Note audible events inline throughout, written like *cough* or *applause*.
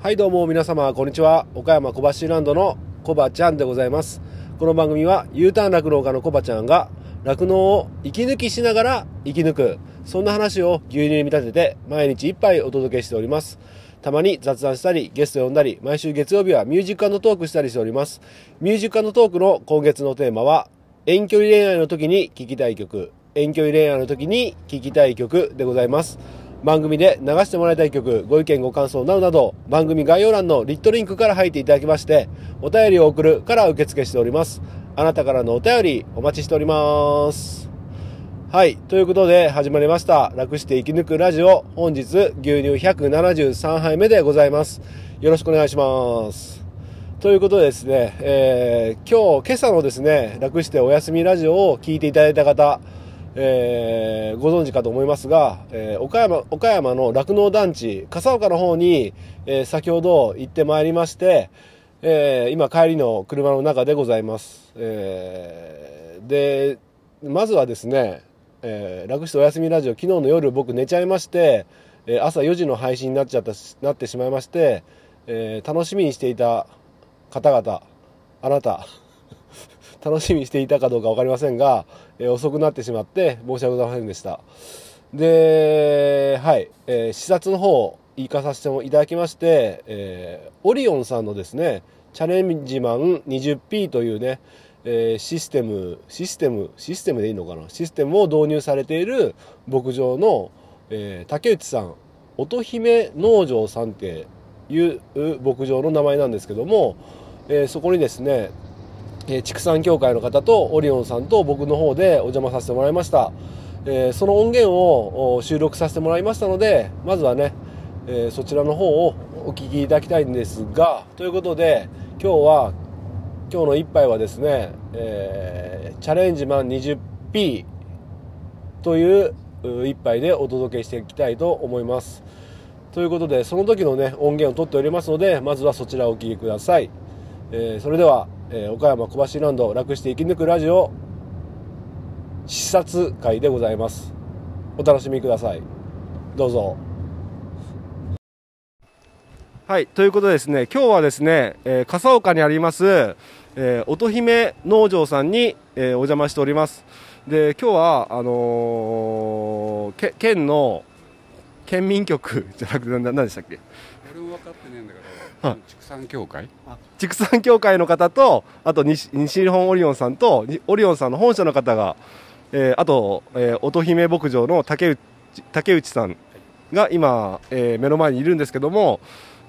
はいどうも皆様こんにちは。岡山小橋ランドのコバちゃんでございます。この番組は U ターン酪農家のコバちゃんが酪農を息抜きしながら生き抜くそんな話を牛乳に見立てて毎日一杯お届けしております。たまに雑談したりゲスト呼んだり毎週月曜日はミュージックトークしたりしております。ミュージックトークの今月のテーマは遠距離恋愛の時に聴きたい曲。遠距離恋愛の時に聴きたい曲でございます。番組で流してもらいたい曲、ご意見ご感想などなど、番組概要欄のリットリンクから入っていただきまして、お便りを送るから受付しております。あなたからのお便りお待ちしております。はい。ということで始まりました。楽して生き抜くラジオ。本日牛乳173杯目でございます。よろしくお願いします。ということでですね、えー、今日、今朝のですね、楽してお休みラジオを聞いていただいた方、えー、ご存知かと思いますが、えー、岡山、岡山の酪農団地、笠岡の方に、えー、先ほど行ってまいりまして、え今帰りの車の中でございます。えで、まずはですね、え楽してお休みラジオ、昨日の夜僕寝ちゃいまして、え朝4時の配信になっちゃった、なってしまいまして、え楽しみにしていた方々、あなた、楽しみにしていたかどうか分かりませんが、えー、遅くなってしまって申し訳ございませんでした。で、はい、えー、視察の方、行かさせていただきまして、えー、オリオンさんのですね、チャレンジマン 20P というね、えー、システム、システム、システムでいいのかな？システムを導入されている牧場の、えー、竹内さん、乙姫農場さんっていう牧場の名前なんですけども、えー、そこにですね、え畜産協会の方とオリオンさんと僕の方でお邪魔させてもらいました、え、その音源を収録させてもらいましたのでまずはね、え、そちらの方をお聞きいただきたいんですがということで今日は今日の一杯はですね、えー、チャレンジマン 20P という一杯でお届けしていきたいと思います。ということでその時のね音源を取っておりますのでまずはそちらをお聴きください、えー、それではえー、岡山小橋ランド楽して生き抜くラジオ視察会でございます。お楽しみください。どうぞ。はいということでですね今日はですね、えー、笠岡にあります、えー、乙姫農場さんに、えー、お邪魔しております。で今日はあのー、県の県民局じゃなくて何でしたっけ？俺も分かってねえんだ畜産協会畜産協会の方とあと西西日本オリオンさんとオリオンさんの本社の方が、えー、あと、えー、乙姫牧場の竹内竹内さんが今、えー、目の前にいるんですけども、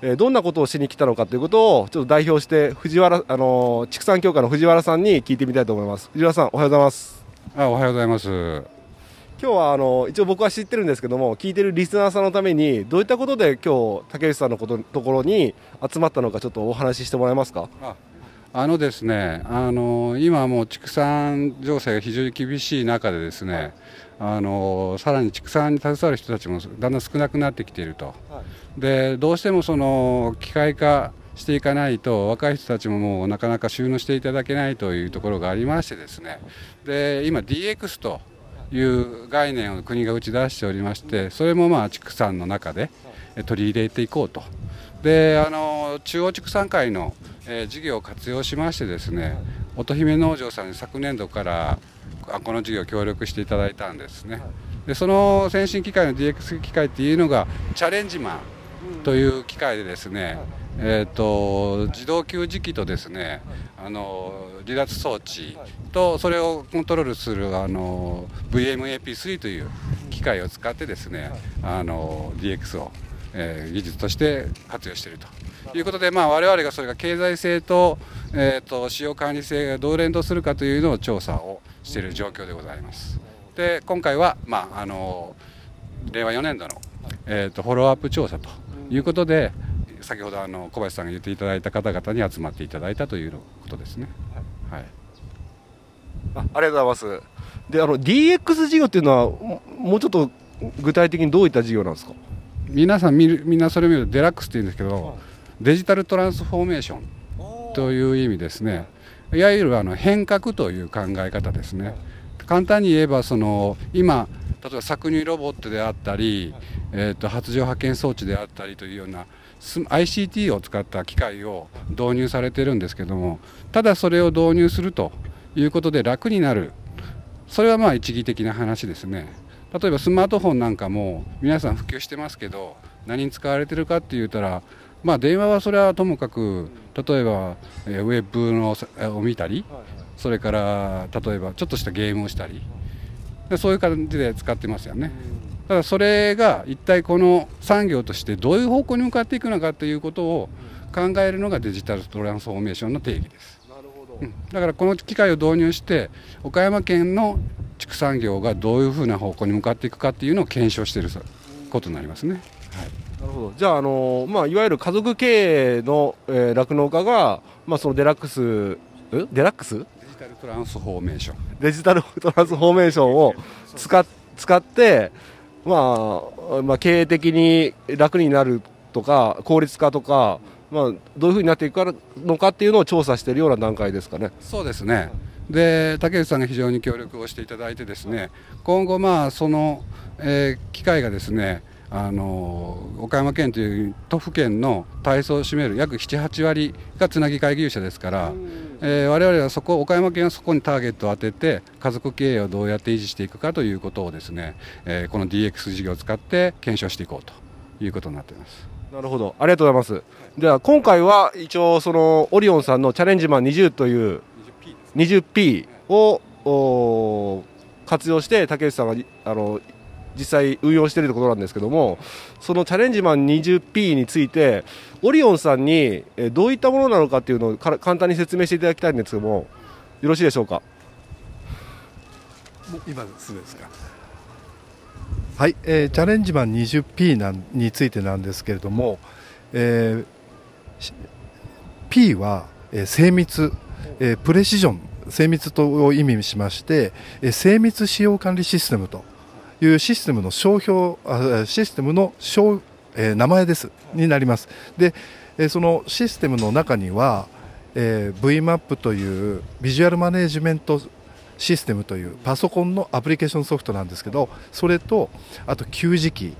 えー、どんなことをしに来たのかということをちょっと代表して藤原あの畜産協会の藤原さんに聞いてみたいと思います。藤原さんおはようございます。あおはようございます今日はあの一応僕は知ってるんですけども聞いてるリスナーさんのためにどういったことで今日竹内さんのことところに集まったのかちょっとお話ししてもらえますか？あのですねあの今もう畜産情勢が非常に厳しい中でですね、あのさらに畜産に携わる人たちもだんだん少なくなってきていると、はい、でどうしてもその機械化していかないと若い人たちももうなかなか収納していただけないというところがありましてですね。で今 DX という概念を国が打ち出しておりましてそれもまあ畜産の中で取り入れていこうと。であの中央畜産会の、え、事業を活用しましてですね乙姫農場さんに昨年度からこの事業協力していただいたんですね。でその先進機械の DX 機械っていうのがチャレンジマンという機械でですね、えーと、自動給餌器とですねあの離脱装置とそれをコントロールするあの VMAP3 という機械を使ってですねあの DX を、えー、技術として活用しているということで、まあ、我々がそれが経済性と,、えーと、使用管理性がどう連動するかというのを調査をしている状況でございます。で今回は、まあ、あの令和4年度の、えーとフォローアップ調査ということで、先ほどあの小林さんが言っていただいた方々に集まっていただいたということですね。はい、あありがとうございます。であの DX 事業っていうのはもうちょっと具体的にどういった事業なんですか？皆さん見るみんなそれを見るとデラックスって言うんですけど、デジタルトランスフォーメーションという意味ですね。いわゆるあの変革という考え方ですね。簡単に言えばその今例えば搾乳ロボットであったり、えー、と発情派遣装置であったりというような ICT を使った機械を導入されてるんですけどもただそれを導入するということで楽になるそれはまあ一義的な話ですね例えばスマートフォンなんかも皆さん普及してますけど何に使われてるかって言ったらまあ電話はそれはともかく例えばウェブのを見たりそれから例えばちょっとしたゲームをしたりそういう感じで使ってますよね。ただそれが一体この産業としてどういう方向に向かっていくのかということを考えるのがデジタルトランスフォーメーションの定義です。うん、だからこの機械を導入して岡山県の畜産業がどういうふうな方向に向かっていくかっていうのを検証していることになりますね。はい。なるほどじゃあ、あのまあ、いわゆる家族経営の酪農、えー、家が、まあ、そのデラックスデラックス？デジタルトランスフォーメーション。デジタルトランスフォーメーションを使使って、まあ、まあ、経営的に楽になるとか効率化とか、まあ、どういうふうになっていくのかっていうのを調査しているような段階ですかね。そうですねで竹内さんが非常に協力をしていただいてですね今後まあその、えー、機会がですねあの岡山県という都府県の体操を占める約78割がつなぎ会議者ですから、えー、我々はそこ岡山県はそこにターゲットを当てて家族経営をどうやって維持していくかということをですね、えー、この DX 事業を使って検証していこうということになっています。なるほどありがとうございます。では今回は一応そのオリオンさんのチャレンジマン20という 20P を活用して竹内さんがあの実際運用しているところなんですけどもそのチャレンジマン 20P についてオリオンさんにどういったものなのかっていうのを簡単に説明していただきたいんですけどもよろしいでしょうか？今すぐですか？はい、えー、チャレンジマン 20P なんについてなんですけれども、えー、P は、えー、精密、えー、プレシジョン精密と意味しまして、えー、精密使用管理システムというシステムの商標システムの商、えー、名前ですになります。で、えー、そのシステムの中には、えー、VMAP というビジュアルマネジメントシステムというパソコンのアプリケーションソフトなんですけどそれとあと給餌器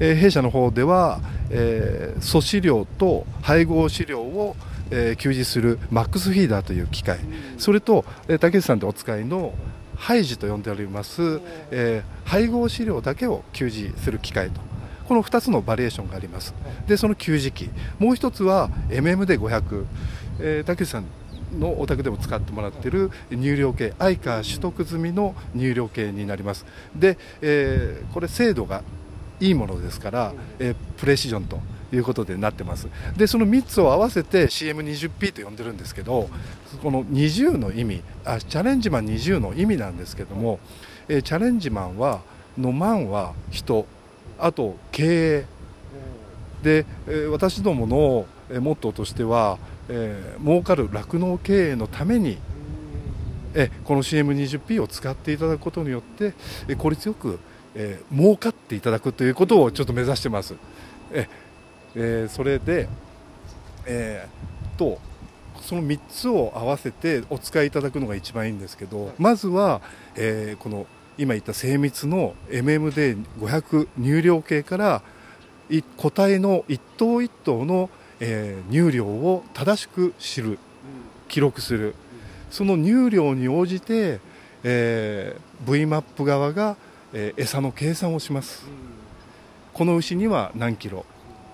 えー、弊社の方では、えー、素飼料と配合飼料を、えー、給餌するマックスフィーダーという機械、それと、えー、竹内さんでお使いのハイジと呼んでおります、えー、配合飼料だけを給餌する機械と。この2つのバリエーションがあります。でその給餌器もう1つは MM で500、えー、竹内さんのお宅でも使ってもらっている入力計アイカー取得済みの入力計になります。で、えー、これ精度がいいものですから、えー、プレシジョンということでなってますでその3つを合わせて CM20P と呼んでるんですけどこの20の意味あチャレンジマン20の意味なんですけども、え、チャレンジマンはのマンは人あと経営で、え、私どものモットーとしては、えー、儲かる酪農経営のためにえこの CM20P を使っていただくことによって効率よく、えー、儲かっていただくということをちょっと目指してます。ええー、それで、えー、とその3つを合わせてお使いいただくのが一番いいんですけどまずは、えー、この今言った精密の MMD500 入量計から個体の一頭一頭の、えー、入量を正しく知る記録する。その入量に応じて、えー、VMAP 側が、えー、餌の計算をします、この牛には何キロ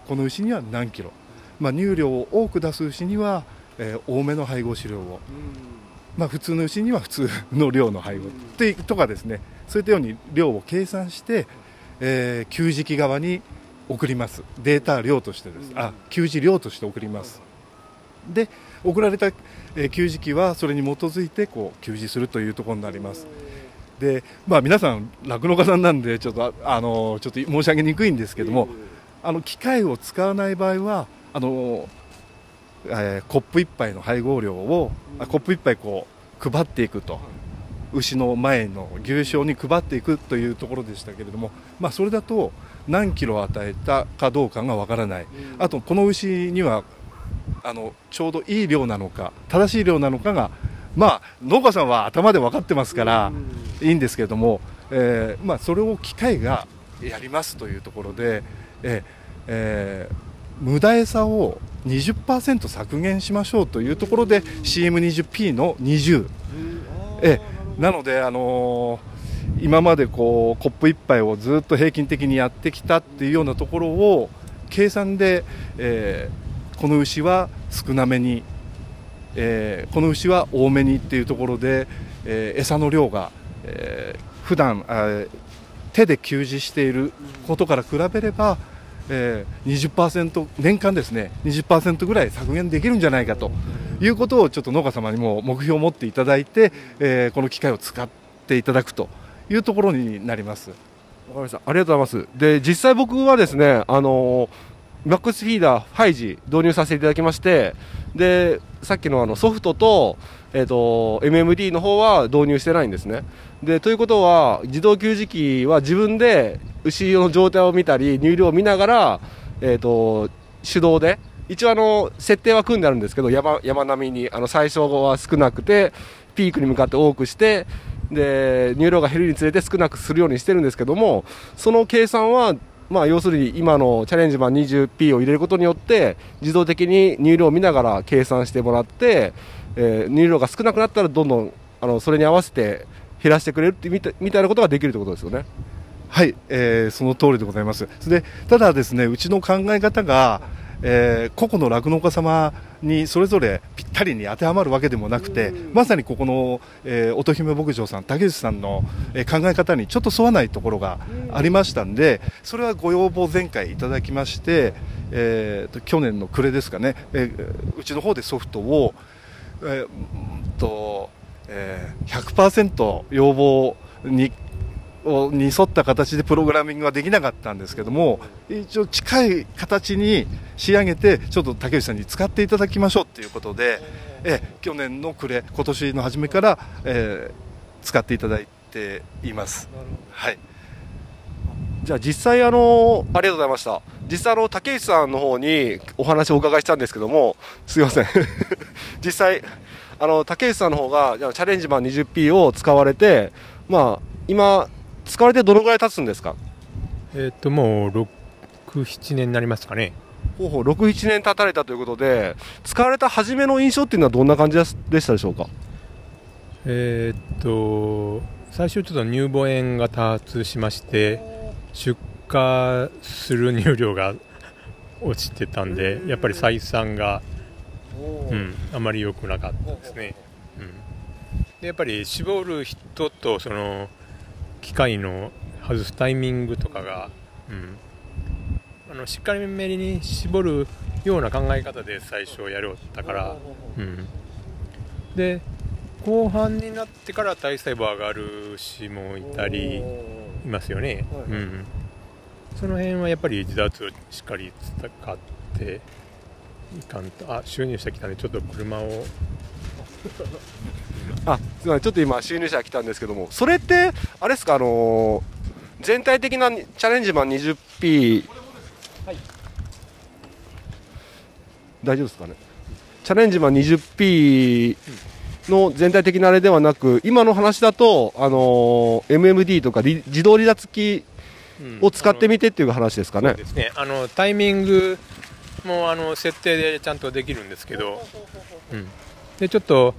この牛には何キロ、まあ、乳量を多く出す牛には、えー、多めの配合飼料を、まあ、普通の牛には普通の量の配合。ってとかですね。そういったように量を計算して、えー、給餌器側に送ります。データ量としてです。あ給餌量として送ります。で送られた、えー、給餌器はそれに基づいてこう給餌するというところになります。でまあ皆さん酪農家さんなんでちょっとあのちょっと申し上げにくいんですけども、あの機械を使わない場合はあの、えー、コップ1杯の配合量を、うん、コップ1杯こう配っていくと、牛の前の牛舎に配っていくというところでしたけれども、まあ、それだと何キロ与えたかどうかがわからない、うん、あとこの牛にはあのちょうどいい量なのか正しい量なのかが、まあ、農家さんは頭で分かってますから、いいんですけれどもえーまあ、それを機械がやりますというところで、えーえー無駄餌を20%削減しましょうというところで CM20P の20、えーなので、あのー今までこうコップ1杯をずっと平均的にやってきたっていうようなところを計算で、えーこの牛は少なめに、えーこの牛は多めにっていうところで、えー餌の量が、えー普段手で給餌していることから比べれば、えー、20%年間ですね20%ぐらい削減できるんじゃないかということをちょっと農家様にも目標を持っていただいて、えーこの機械を使っていただくというところになります。わかりました。ありがとうございます。で、実際僕はですね、あのーマックスフィーダー、ファイジ導入させていただきまして、で、さっきのあのソフトと、えっ、と、MMD の方は導入してないんですね。で、ということは、自動給餌器は自分で牛の状態を見たり、乳量を見ながら、えっ、と、手動で、一応あの、設定は組んであるんですけど、山、山並みに、あの、最初は少なくて、ピークに向かって多くして、で乳量が減るにつれて少なくするようにしてるんですけどもその計算は、まあ、要するに今のチャレンジマン 20P を入れることによって自動的に乳量を見ながら計算してもらって、えー乳量が少なくなったらどんどんあのそれに合わせて減らしてくれるってみたみたいなことができるってことですよね。はい、えーその通りでございます。でただですね、うちの考え方が、えー個々の酪農家様にそれぞれぴったりに当てはまるわけでもなくて、まさにここの、えー乙姫牧場さん、竹内さんの、えー考え方にちょっと沿わないところがありましたんで、それはご要望前回いただきまして、えーと去年の暮れですかね、えーうちの方でソフトを、えーうんとえー100%要望にをに沿った形でプログラミングはできなかったんですけども一応近い形に仕上げてちょっと竹内さんに使っていただきましょうということで、え去年の暮れ今年の初めから、えー使っていただいています。はいじゃあ実際あのありがとうございました。実際あの竹内さんの方にお話をお伺いしたんですけどもすいません。*laughs* 実際あの竹内さんの方がじゃあチャレンジマン 20P を使われてまあ今使われてどのぐらい経つんですか？えっ、ともう6、7年になりますかね。ほうほう67年経たれたということで使われた初めの印象っていうのはどんな感じでしたでしょうか？えっ、と最初ちょっと乳母炎が多発しまして出荷する乳量が落ちてたんでやっぱり採算が、うん、あまり良くなかったですね。うん、でやっぱり絞る人とその機械の外すタイミングとかが、うん、あのしっかりめに絞るような考え方で最初やろうったから、うん、で後半になってから体細胞上がる牛もいたりいますよね、うん、その辺はやっぱり自脱をしっかり使っていかんとあ収入してきたんでちょっと車を。*laughs* あすみませんちょっと今収入者が来たんですけどもそれってあれですかあのー全体的なチャレンジマン 20P、大丈夫ですかね。チャレンジマン 20P の全体的なあれではなく今の話だと、あのー MMD とかり自動離脱機を使ってみてっていう話ですかね。そうですね。あのタイミングもあの設定でちゃんとできるんですけど、うん、でちょっと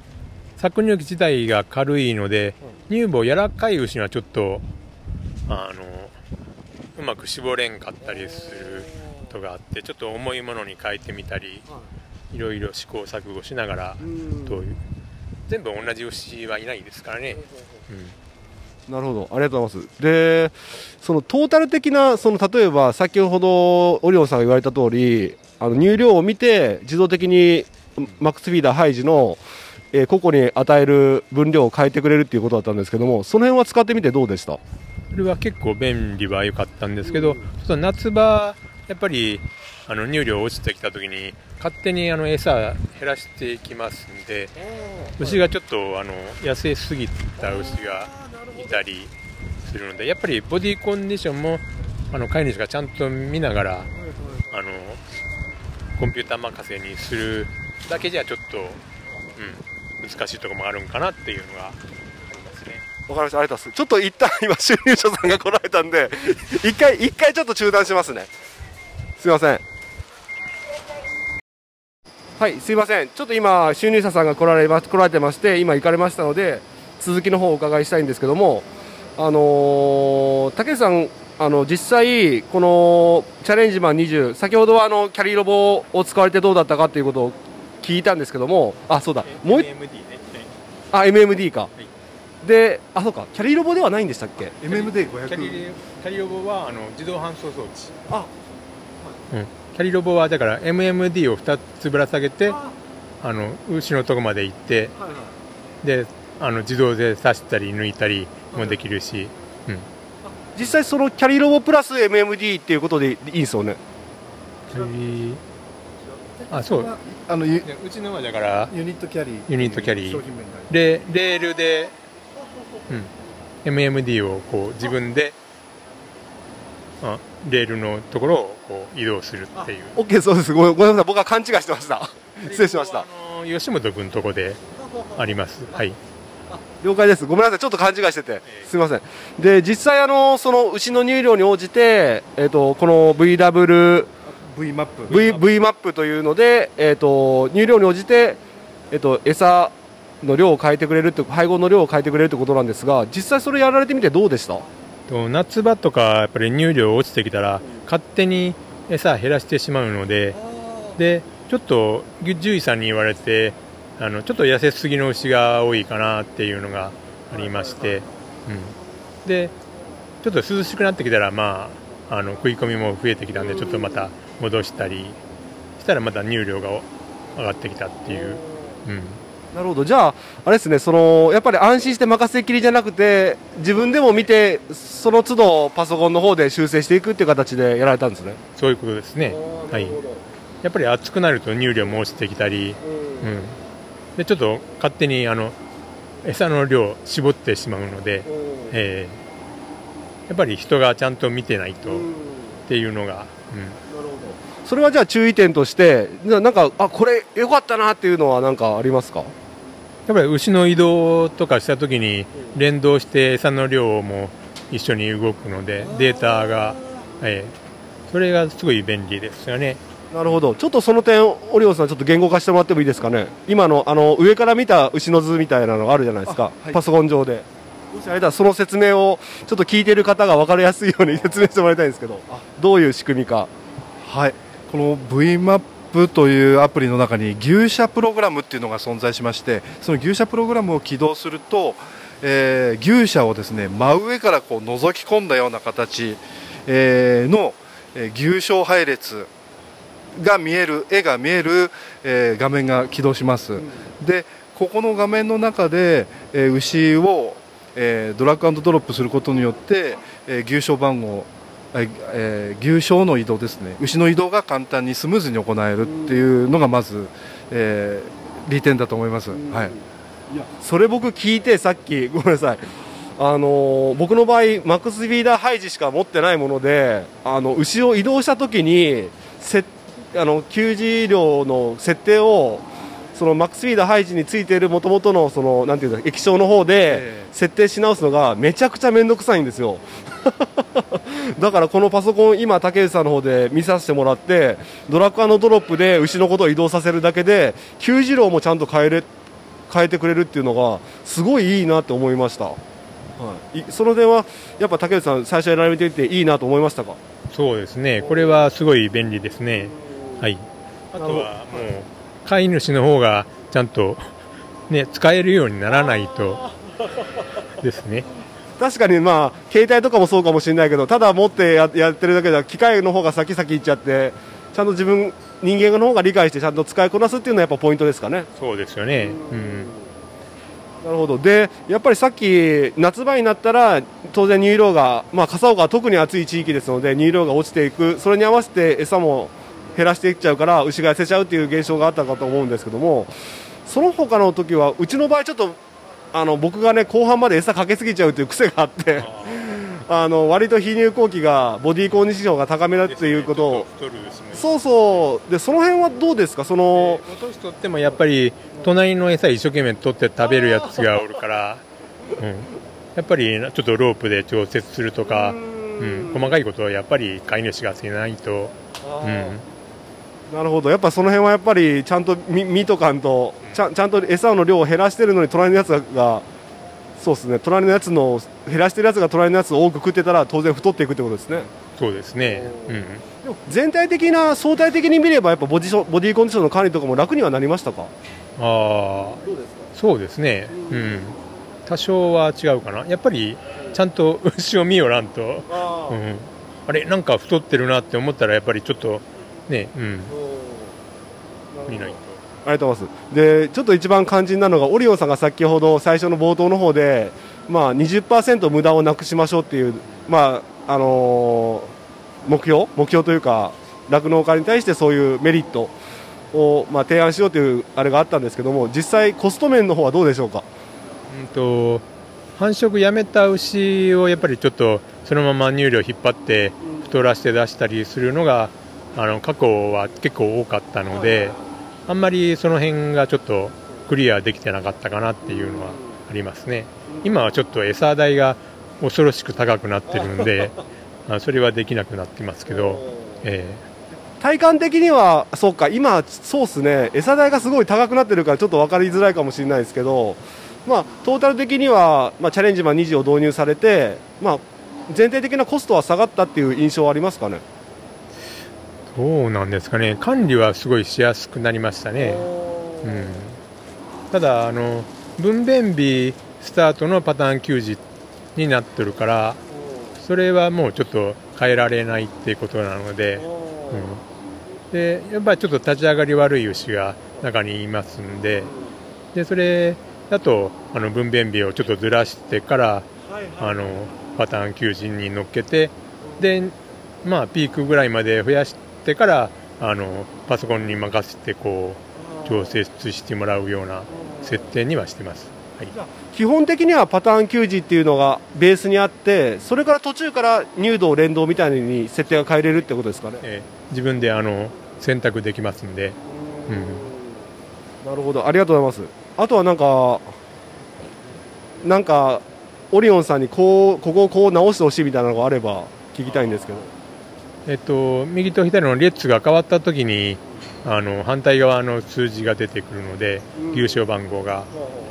搾乳機自体が軽いので乳母柔らかい牛にはちょっとあのうまく絞れんかったりすることがあってちょっと重いものに変えてみたりい。ろいろ試行錯誤しながらどういう全部同じ牛はいないですからね、うん、なるほど、ありがとうございます。で、そのトータル的な、その例えば先ほどオリオンさんが言われた通り、あの乳量を見て自動的にマックスフィーダーハイジの、えー個々に与える分量を変えてくれるっていうことだったんですけども、その辺は使ってみてどうでした？それは結構便利は良かったんですけど、ちょっと夏場、やっぱりあの乳量落ちてきた時に勝手にあの餌減らしていきますんで牛がちょっとあの痩せすぎた牛がいたりするのでやっぱりボディコンディションもあの飼い主がちゃんと見ながらあのコンピューター任せにするだけじゃちょっと、うん、難しいところもあるんかなっていうのがありますね。わかりました、ありがとうございます。ちょっと一旦今、収入者さんが来られたんで、一回、一回ちょっと中断しますね。すいません。はい、すいません。ちょっと今、収入者さんが来られま、来られてまして、今行かれましたので、続きの方をお伺いしたいんですけども、あのー、竹内さん、あの、実際、この、チャレンジマン20、先ほどはあの、キャリーロボを使われてどうだったかということを聞いたんですけども、あ、そうだ、もう一 MMD ね。あ、MMD か。で、あ、そうか、キャリーロボではないんでしたっけ？MMD500 キャリキャリロボはあの自動搬送装置。あ、うん、キャリロボはだから MMD を2つぶら下げてあ。の牛のとこまで行ってはいはい。であの自動で刺したり抜いたりもできるし、うん、実際そのキャリーロボプラス MMD っていうことでいいんですよね？キャリあそう。あのうちのはだからユニットキャリー。ユニットキャリー。でレールで、うん、MMD をこう自分であレールのところをこう移動するっていう OK、そうです。ごめんごめんなさい。僕は勘違いしてました。失礼しましたあ。の吉本君のとこでありますはい了解です。ごめんなさい。ちょっと勘違いしてて。すみません。で、実際あの、その牛の乳量に応じて、えっ、と、この VW、V マップ V、V マップというので、えっ、と、乳量に応じて、えっ、と、餌の量を変えてくれるって、配合の量を変えてくれるってことなんですが、実際それやられてみてどうでした？と夏場とかやっぱり乳量落ちてきたら勝手に餌減らしてしまうのででちょっと獣医さんに言われてあのちょっと痩せすぎの牛が多いかなっていうのがありまして、うん、でちょっと涼しくなってきたらまああの食い込みも増えてきたんでちょっとまた戻したりしたらまた乳量が上がってきたっていう、うん、なるほど。じゃあ、あれですね、その、やっぱり安心して任せっきりじゃなくて、自分でも見て、その都度パソコンの方で修正していくっていう形でやられたんですね。そういうことですね。はいやっぱり暑くなると乳量も落ちてきたり、うん、でちょっと勝手にあの餌の量を絞ってしまうので、えーやっぱり人がちゃんと見てないとっていうのが、うん、それはじゃあ注意点として、ななんか、あ、これ良かったなっていうのはなんかありますか？やっぱり牛の移動とかした時に連動して餌の量も一緒に動くのでデータが、えーそれがすごい便利ですよね。なるほど。ちょっとその点、オリオンさん、ちょっと言語化してもらってもいいですかね？今の、あの、上から見た牛の図みたいなのがあるじゃないですか。はいパソコン上で。もしあれだらその説明を、ちょっと聞いてる方が分かりやすいように説明してもらいたいんですけど、どういう仕組みか。はい、この V マップというアプリの中に牛舎プログラムっていうのが存在しましてその牛舎プログラムを起動すると、えー牛舎をですね真上からこう覗き込んだような形、えーの、えー牛舎配列が見える絵が見える、えー画面が起動します、でここの画面の中で、えー牛を、えードラッグドロップすることによって、えー牛舎番号えー牛舎の移動ですね。牛の移動が簡単にスムーズに行えるっていうのがまず、えー利点だと思います、はい、それ僕聞いて、さっき、*laughs* ごめんなさい。あのー僕の場合、マックスフィーダー配置しか持ってないもので、あの、牛を移動したときに、せあの、給仕量の設定を、そのマックスフィーダー配置についているもともとの、その、なんていうんだ、液晶の方でえ、設定し直すのがめちゃくちゃめんどくさいんですよ。*laughs* だからこのパソコン、今、竹内さんの方で見させてもらって、ドラッグドロップで牛のことを移動させるだけで、給仕量もちゃんと変えれ変えてくれるっていうのが、すごいいいなって思いました。はい、いその点は、やっぱ竹内さん、最初やられていていいなと思いましたか？そうですね、これはすごい便利ですね。はい。あとはもう、飼い主の方がちゃんと、ね、使えるようにならないとですね。確かにまあ携帯とかもそうかもしれないけどただ持ってややってるだけでは機械の方が先々行っちゃってちゃんと自分人間の方が理解してちゃんと使いこなすっていうのはやっぱポイントですかねそうですよね。うん。なるほどでやっぱりさっき夏場になったら当然乳量がまあ笠岡は特に暑い地域ですので乳量が落ちていくそれに合わせて餌も減らしていっちゃうから牛が痩せちゃうっていう現象があったかと思うんですけどもその他の時はうちの場合ちょっとあの僕がね後半まで餌かけすぎちゃうという癖があってあの割と非乳後期がボディコンディションが高めだっていうこと。を。そうそう。でその辺はどうですか？その年取ってもやっぱり隣の餌一生懸命取って食べるやつがおるから、うん、やっぱりちょっとロープで調節するとか、うん、細かいことはやっぱり飼い主がしないと、うん、なるほど。やっぱその辺はやっぱりちゃんと見見とかんとちゃんちゃんと餌の量を減らしてるのに隣のやつがそうですね。隣のやつの減らしてるやつが隣のやつを多く食ってたら当然太っていくってことですね。そうですね、うん、でも全体的な相対的に見ればやっぱボディボディコンディションの管理とかも楽にはなりましたか？ああそうですね、うん、多少は違うかな。やっぱりちゃんと牛を見よらんと、あうん、あれなんか太ってるなって思ったらやっぱりちょっとね、うん、見ないと。ありがとうございます。でちょっと一番肝心なのがオリオンさんが先ほど最初の冒頭の方で、まあ、20%無駄をなくしましょうっていう、まああのー目標？目標というか酪農家に対してそういうメリットを、まあ、提案しようというあれがあったんですけども実際コスト面の方はどうでしょうか？うんと繁殖やめた牛をやっぱりちょっとそのまま乳量引っ張って太らして出したりするのがあの過去は結構多かったのであんまりその辺がちょっとクリアできてなかったかなっていうのはありますね。今はちょっと餌代が恐ろしく高くなってるんで *laughs* あそれはできなくなってますけど、え体感的にはそうか今そうっすね。餌代がすごい高くなってるからちょっと分かりづらいかもしれないですけどまあトータル的には、まあ、チャレンジマン20を導入されてまあ全体的なコストは下がったっていう印象はありますかね？ーどうなんですかね。管理はすごいしやすくなりましたね。うん、ただあの分娩日スタートのパターン休時になってるからそれはもうちょっと変えられないっていうことなので,、うん、でやっぱりちょっと立ち上がり悪い牛が中にいますんででそれだとあの分娩日をちょっとずらしてからあのパターン休時に乗っけてで、まあ、ピークぐらいまで増やしてからあのパソコンに任せてこう調節してもらうような設定にはしてます。はい。基本的にはパターン給仕っていうのがベースにあってそれから途中から入道連動みたいに設定が変えれるってことですかね？えー自分であの選択できますんで、うん、なるほど。ありがとうございます。あとはなんかなんかオリオンさんにこうここをこう直してほしいみたいなのがあれば聞きたいんですけどえっと、右と左の列が変わったときにあの反対側の数字が出てくるので、優勝番号が、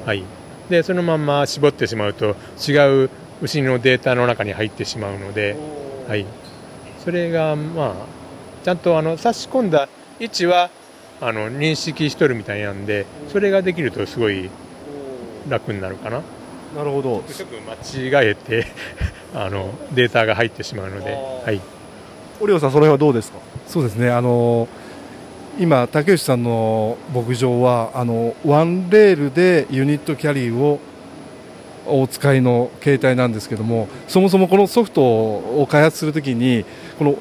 はい、でそのまんま絞ってしまうと違う牛のデータの中に入ってしまうので、はい、それが、まあ、ちゃんとあの差し込んだ位置はあの認識しとるみたいなんでそれができるとすごい楽になるかな。なるほど。間違えて *laughs* あのデータが入ってしまうので、はい、オリオンさんその辺はどうですか？そうですね。あの今竹内さんの牧場はあのワンレールでユニットキャリーをお使いの携帯なんですけどもそもそもこのソフトを開発するときにこの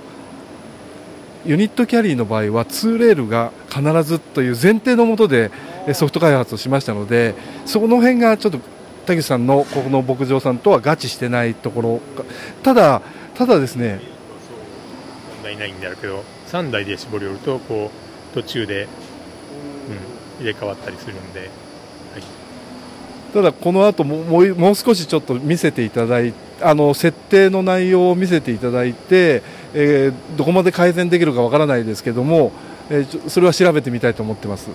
ユニットキャリーの場合は2レールが必ずという前提のもとでえソフト開発をしましたのでその辺がちょっと竹内さんのここの牧場さんとは合致してないところがただただですね問題ないんだけど3台で絞り寄るとこう途中で、うん、入れ替わったりするんで、はい、ただこの後ももうもう少しちょっと見せていただいあの設定の内容を見せていただいて、えーどこまで改善できるかわからないですけども、えーそれは調べてみたいと思ってます。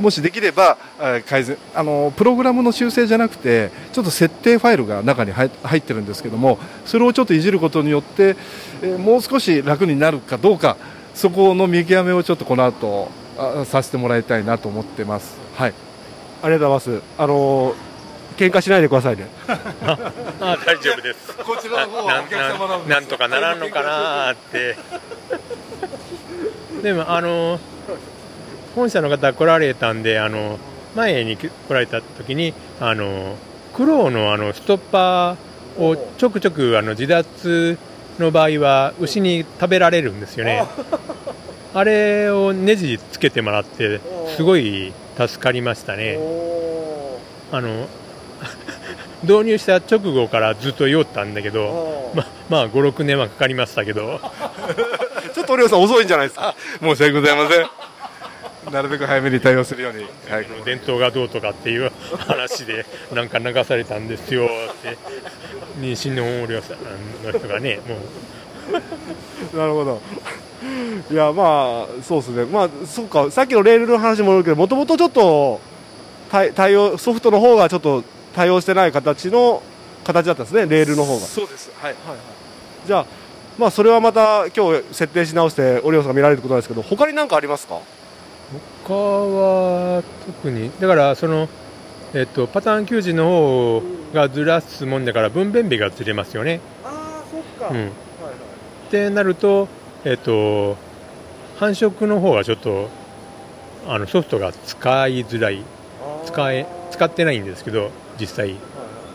もしできれば、えー改善あのプログラムの修正じゃなくてちょっと設定ファイルが中に入入ってるんですけどもそれをちょっといじることによって、えーもう少し楽になるかどうかそこの見極めをちょっとこの後あさせてもらいたいなと思ってます。はい。ありがとうございます。あのー喧嘩しないでくださいね。あ *laughs* 大丈夫です。こちらの方ななななんとかならんのかなーって。でもあの本社の方来られたんであの前に来られた時にあのクロウのあのストッパーをちょくちょくあの自脱の場合は牛に食べられるんですよね。*laughs* あれをネジつけてもらってすごい助かりましたね。あの *laughs* 導入した直後からずっと酔ったんだけど、ままあ5、6年はかかりましたけど、*laughs* ちょっとオリオンさん遅いんじゃないですか。申し訳ございませんなるべく早めに対応するように、はい、伝統がどうとかっていう *laughs* 話でなんか流されたんですよって。妊娠の大量さんの人がねもう。*laughs* なるほど。いやまあそうですね。まあそうか。さっきのレールの話もあるけどもともとちょっと対対応ソフトの方がちょっと対応してない形の形だったんですね。レールの方が。そうです。はい、はい。はい、じゃあまあそれはまた今日設定し直してオリオンさんが見られることなんですけど他に何かありますか？他は特にだからそのえっと、パターン給仕の方がずらすもんだから分娩日がずれますよね。あそっか、うん。はいはい、ってなると、えっと、繁殖の方がちょっとあのソフトが使いづらい。使え使ってないんですけど実際、はいはい、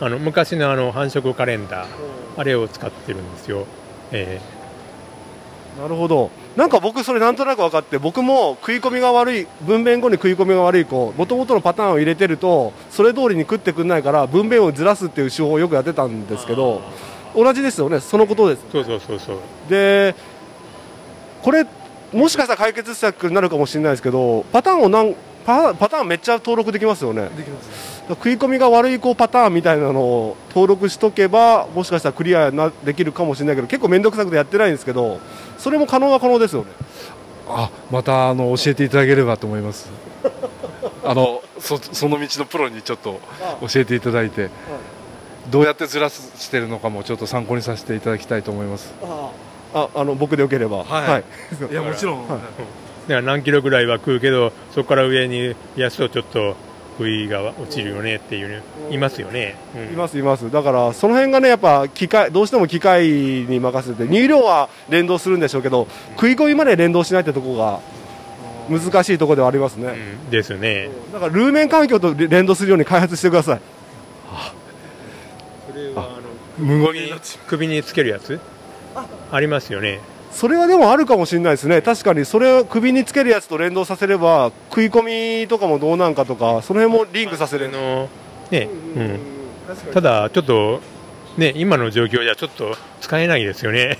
あの昔のあの繁殖カレンダー、あれを使ってるんですよ。えー、なるほどなんか僕それなんとなく分かって僕も食い込みが悪い分娩後に食い込みが悪い子もともとのパターンを入れてるとそれ通りに食ってくれないから分娩をずらすっていう手法をよくやってたんですけど同じですよね。そのことです。そうそうそうそう。でこれもしかしたら解決策になるかもしれないですけどパターンを何パパターンめっちゃ登録できますよね。できます食い込みが悪い子パターンみたいなのを登録しとけばもしかしたらクリアなできるかもしれないけど結構面倒くさくてやってないんですけどそれも可能は可能ですよね。あまたあの教えていただければと思います。*laughs* あのそその道のプロにちょっと教えていただいて、はい、どうやってずらしてるのかもちょっと参考にさせていただきたいと思います。ああの僕でよければ。はい、はい、いやもちろん、はい、何キロぐらいは食うけどそこから上にやすとちょっと食が落ちるよねっていう、いますよね、うん、いますいます。だからその辺がねやっぱ機械どうしても機械に任せて入量は連動するんでしょうけど食い込みまで連動しないってとこが難しいところではありますね、うん、ですね。だからルーメン環境と連動するように開発してください。それはあの無言に首につけるやつ？ありますよねそれはでもあるかもしれないですね、確かにそれを首につけるやつと連動させれば、食い込みとかもどうなんかとか、その辺もリンクさせるの、ねうん、ただ、ちょっと、ね、今の状況じゃちょっと使えないですよね。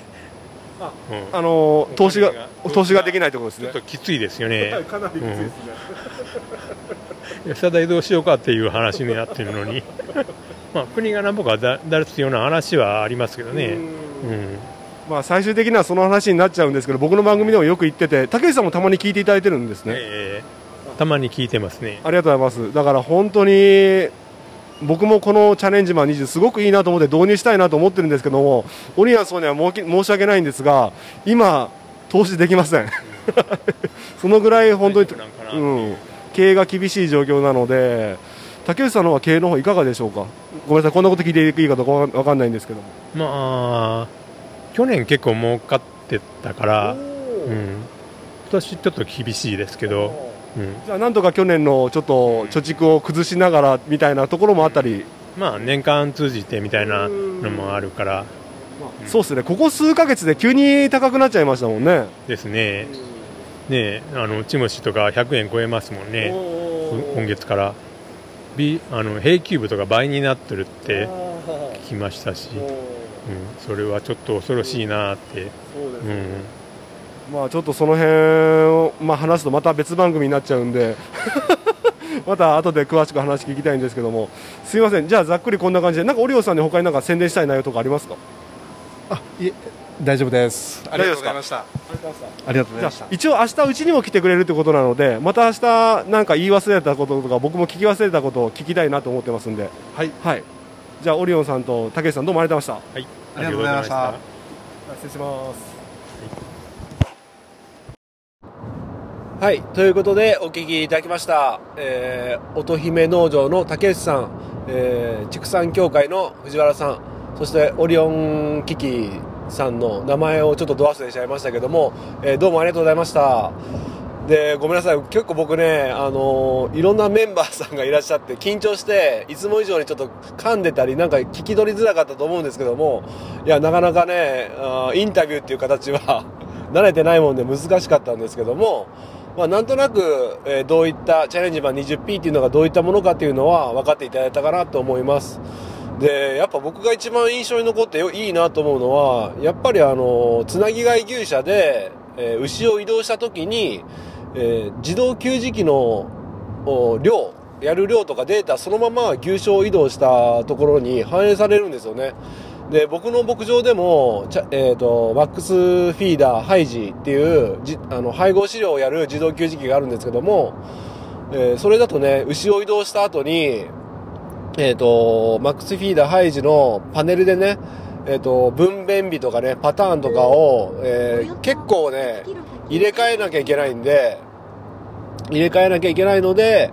あ、うん、あの投資が投資ができないところですね。ちょっときついですよね。かなりきついですね。うん、どうしようかっていう話になってるのに、*laughs* まあ国が何ぼかだ *laughs* 出すような話はありますけどね。うんまあ、最終的にはその話になっちゃうんですけど僕の番組でもよく言ってて竹内さんもたまに聞いていただいてるんですね、えー、たまに聞いてますね。ありがとうございます。だから本当に僕もこのチャレンジマン20すごくいいなと思って導入したいなと思ってるんですけどもオリアンソーには申し訳ないんですが今投資できません。*laughs* そのぐらい本当に、う。ん、経営が厳しい状況なので竹内さんの方は経営の方いかがでしょうか？ごめんなさいこんなこと聞いていいかどうか分かんないんですけども。まあ去年結構儲かってたから、うん、今年ちょっと厳しいですけど、うん、じゃあなんとか去年のちょっと貯蓄を崩しながらみたいなところもあったり、まあ年間通じてみたいなのもあるから、うん、そうですね。ここ数か月で急に高くなっちゃいましたもんね。ですね。ねあのチムシとか100円超えますもんね。今月から、B、あの平均部とか倍になってるって聞きましたし。うん、それはちょっと恐ろしいなって。そうですね、うん、まあ、ちょっとその辺を、まあ、話すとまた別番組になっちゃうんで *laughs* また後で詳しく話聞きたいんですけども。すいません。じゃあざっくりこんな感じでなんかオリオさんに他になんか宣伝したい内容とかありますか？あいえ大丈夫です。ありがとうございました。ありがとうございました。一応明日うちにも来てくれるってことなのでまた明日なんか言い忘れたこととか僕も聞き忘れたことを聞きたいなと思ってますんで。はい、はいじゃあオリオンさんと竹内さんどうもありがとうございました。はい、ありがとうございました。失礼します。はい、ということでお聞きいただきました、えー、乙姫農場の竹内さん、えー、畜産協会の藤原さん、そしてオリオン機器さんの名前をちょっとど忘れしちゃいましたけども、えー、どうもありがとうございました。で、ごめんなさい。結構僕ね、あの、いろんなメンバーさんがいらっしゃって、緊張して、いつも以上にちょっと噛んでたり、なんか聞き取りづらかったと思うんですけども、いや、なかなかね、あインタビューっていう形は *laughs* 慣れてないもんで難しかったんですけども、まあ、なんとなく、えー、どういったチャレンジ版 20P っていうのがどういったものかっていうのは分かっていただいたかなと思います。で、やっぱ僕が一番印象に残っていいなと思うのは、やっぱりあの、つなぎ飼い牛舎で、えー、牛を移動した時に、えー自動給餌器のお量やる量とかデータそのまま牛舎移動したところに反映されるんですよね。で僕の牧場でもえー、とマックスフィーダーハイジっていうじあの配合飼料をやる自動給餌器があるんですけども、えーそれだとね牛を移動した後にえっ、と、マックスフィーダーハイジのパネルでね、えっ、と、分娩日とかね、パターンとかを、えー結構ね、入れ替えなきゃいけないんで、入れ替えなきゃいけないので、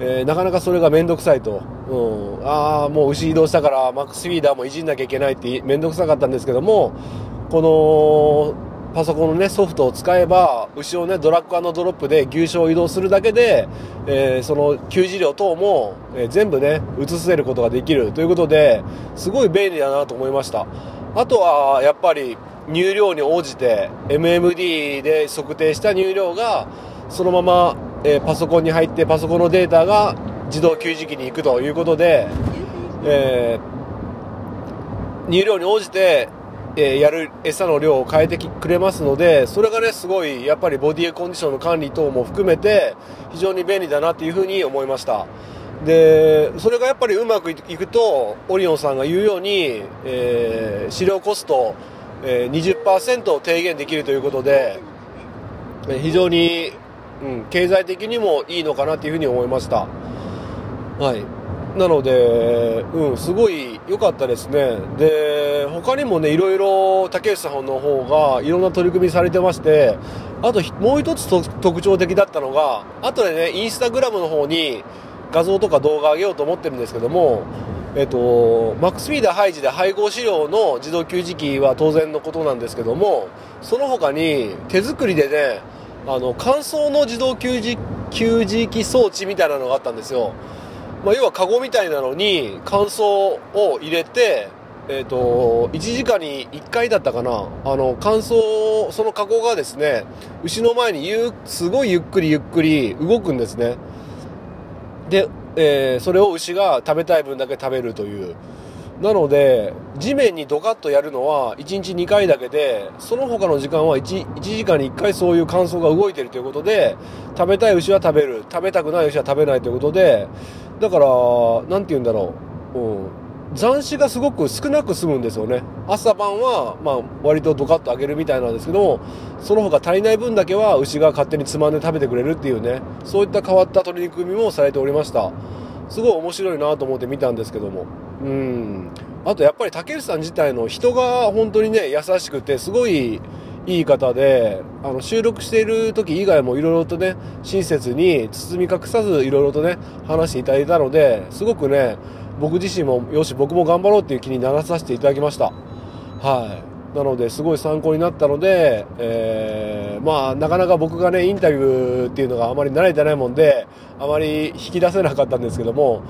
えーなかなかそれがめんどくさいと。うん。ああ、もう牛移動したから、マックスフィーダーもいじんなきゃいけないってめんどくさかったんですけども、この、パソコンのね、ソフトを使えば、牛をね、ドラッグドロップで牛舎を移動するだけで、えーその給餌量等も、えー全部ね、移せることができるということで、すごい便利だなと思いました。あとは、やっぱり、入量に応じて、MMD で測定した入量が、そのまま、えーパソコンに入って、パソコンのデータが自動給餌器に行くということで、えー入量に応じて、えーやる餌の量を変えてくれますので、それがね、すごい、やっぱりボディコンディションの管理等も含めて、非常に便利だなっていうふうに思いました。で、それがやっぱりうまくいくと、オリオンさんが言うように、えー飼料コスト、えー20%を低減できるということで、非常に、うん、経済的にもいいのかなっていうふうに思いました。はい。なので、うん、すごい良かったですね。で、他にもね、いろいろ竹内さんの方がいろんな取り組みされてまして、あともう一つ特徴的だったのが、あとでね、インスタグラムの方に画像とか動画上げようと思ってるんですけども、えっと、マックスフィーダーハイジで配合飼料の自動給餌器は当然のことなんですけども、その他に手作りでね、あの、乾燥の自動給餌給餌器装置みたいなのがあったんですよ。まあ、要はカゴみたいなのに乾燥を入れて、えっ、と、1時間に1回だったかな。あの、乾燥、そのカゴがですね、牛の前にゆすごいゆっくりゆっくり動くんですね。で、えーそれを牛が食べたい分だけ食べるという。なので、地面にドカッとやるのは1日2回だけで、その他の時間は 1, 1時間に1回そういう乾燥が動いてるということで、食べたい牛は食べる、食べたくない牛は食べないということで、だから、なんて言うんだろう。うん残死がすごく少なく済むんですよね。朝晩は、まあ、割とドカッと上げるみたいなんですけども、その他足りない分だけは牛が勝手につまんで食べてくれるっていうね、そういった変わった取り組みもされておりました。すごい面白いなと思って見たんですけども。うん。あとやっぱり竹内さん自体の人が本当にね、優しくて、すごいいい方で、あの、収録している時以外もいろいろとね、親切に包み隠さずいろいろとね、話していただいたので、すごくね、僕自身も、よし、僕も頑張ろうっていう気にならさせていただきました。はい。なので、すごい参考になったので、えー、まあ、なかなか僕がね、インタビューっていうのがあまり慣れてないもんで、あまり引き出せなかったんですけども、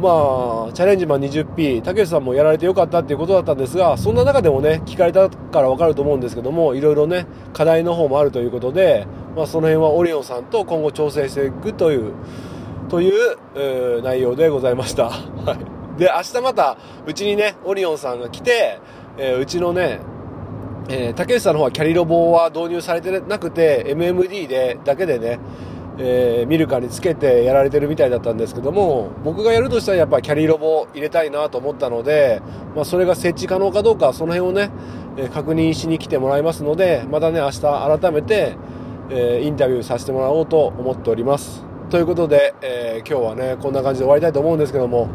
まあ、チャレンジマン 20P、竹内さんもやられてよかったっていうことだったんですが、そんな中でもね、聞かれたからわかると思うんですけども、いろいろね、課題の方もあるということで、まあ、その辺はオリオンさんと今後調整していくという、という、えー内容でございました。*laughs* はい。で、明日また、うちにね、オリオンさんが来て、えーうちのね、えー竹内さんの方はキャリロボは導入されてなくて、MMD で、だけでね、えーミルカにつけてやられてるみたいだったんですけども、僕がやるとしたらやっぱキャリーロボ入れたいなと思ったので、まあそれが設置可能かどうか、その辺をね、えー確認しに来てもらいますので、またね、明日改めて、えーインタビューさせてもらおうと思っております。ということで、え今日はね、こんな感じで終わりたいと思うんですけども、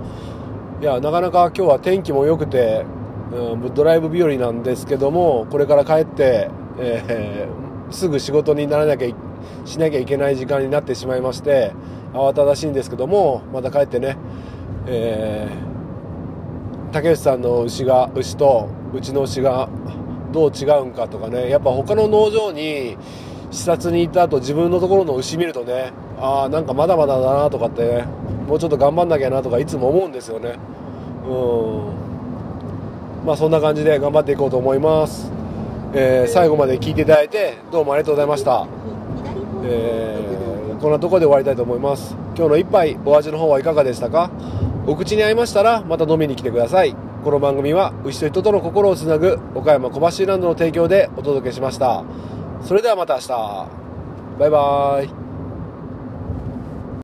いや、なかなか今日は天気も良くて、うん、ドライブ日和なんですけども、これから帰って、えーすぐ仕事にならなきゃ、しなきゃいけない時間になってしまいまして、慌ただしいんですけども、また帰ってね、えー竹内さんの牛が、牛とうちの牛がどう違うんかとかね、やっぱ他の農場に視察に行った後自分のところの牛見るとね、ああ、なんかまだまだだなとかってね、もうちょっと頑張んなきゃなとかいつも思うんですよね。うん。まあそんな感じで頑張っていこうと思います。えー最後まで聞いていただいてどうもありがとうございました。えーこんなとこで終わりたいと思います。今日の一杯お味の方はいかがでしたか？お口に合いましたらまた飲みに来てください。この番組は牛と人との心をつなぐ岡山小橋ランドの提供でお届けしました。それではまた明日。バイバーイ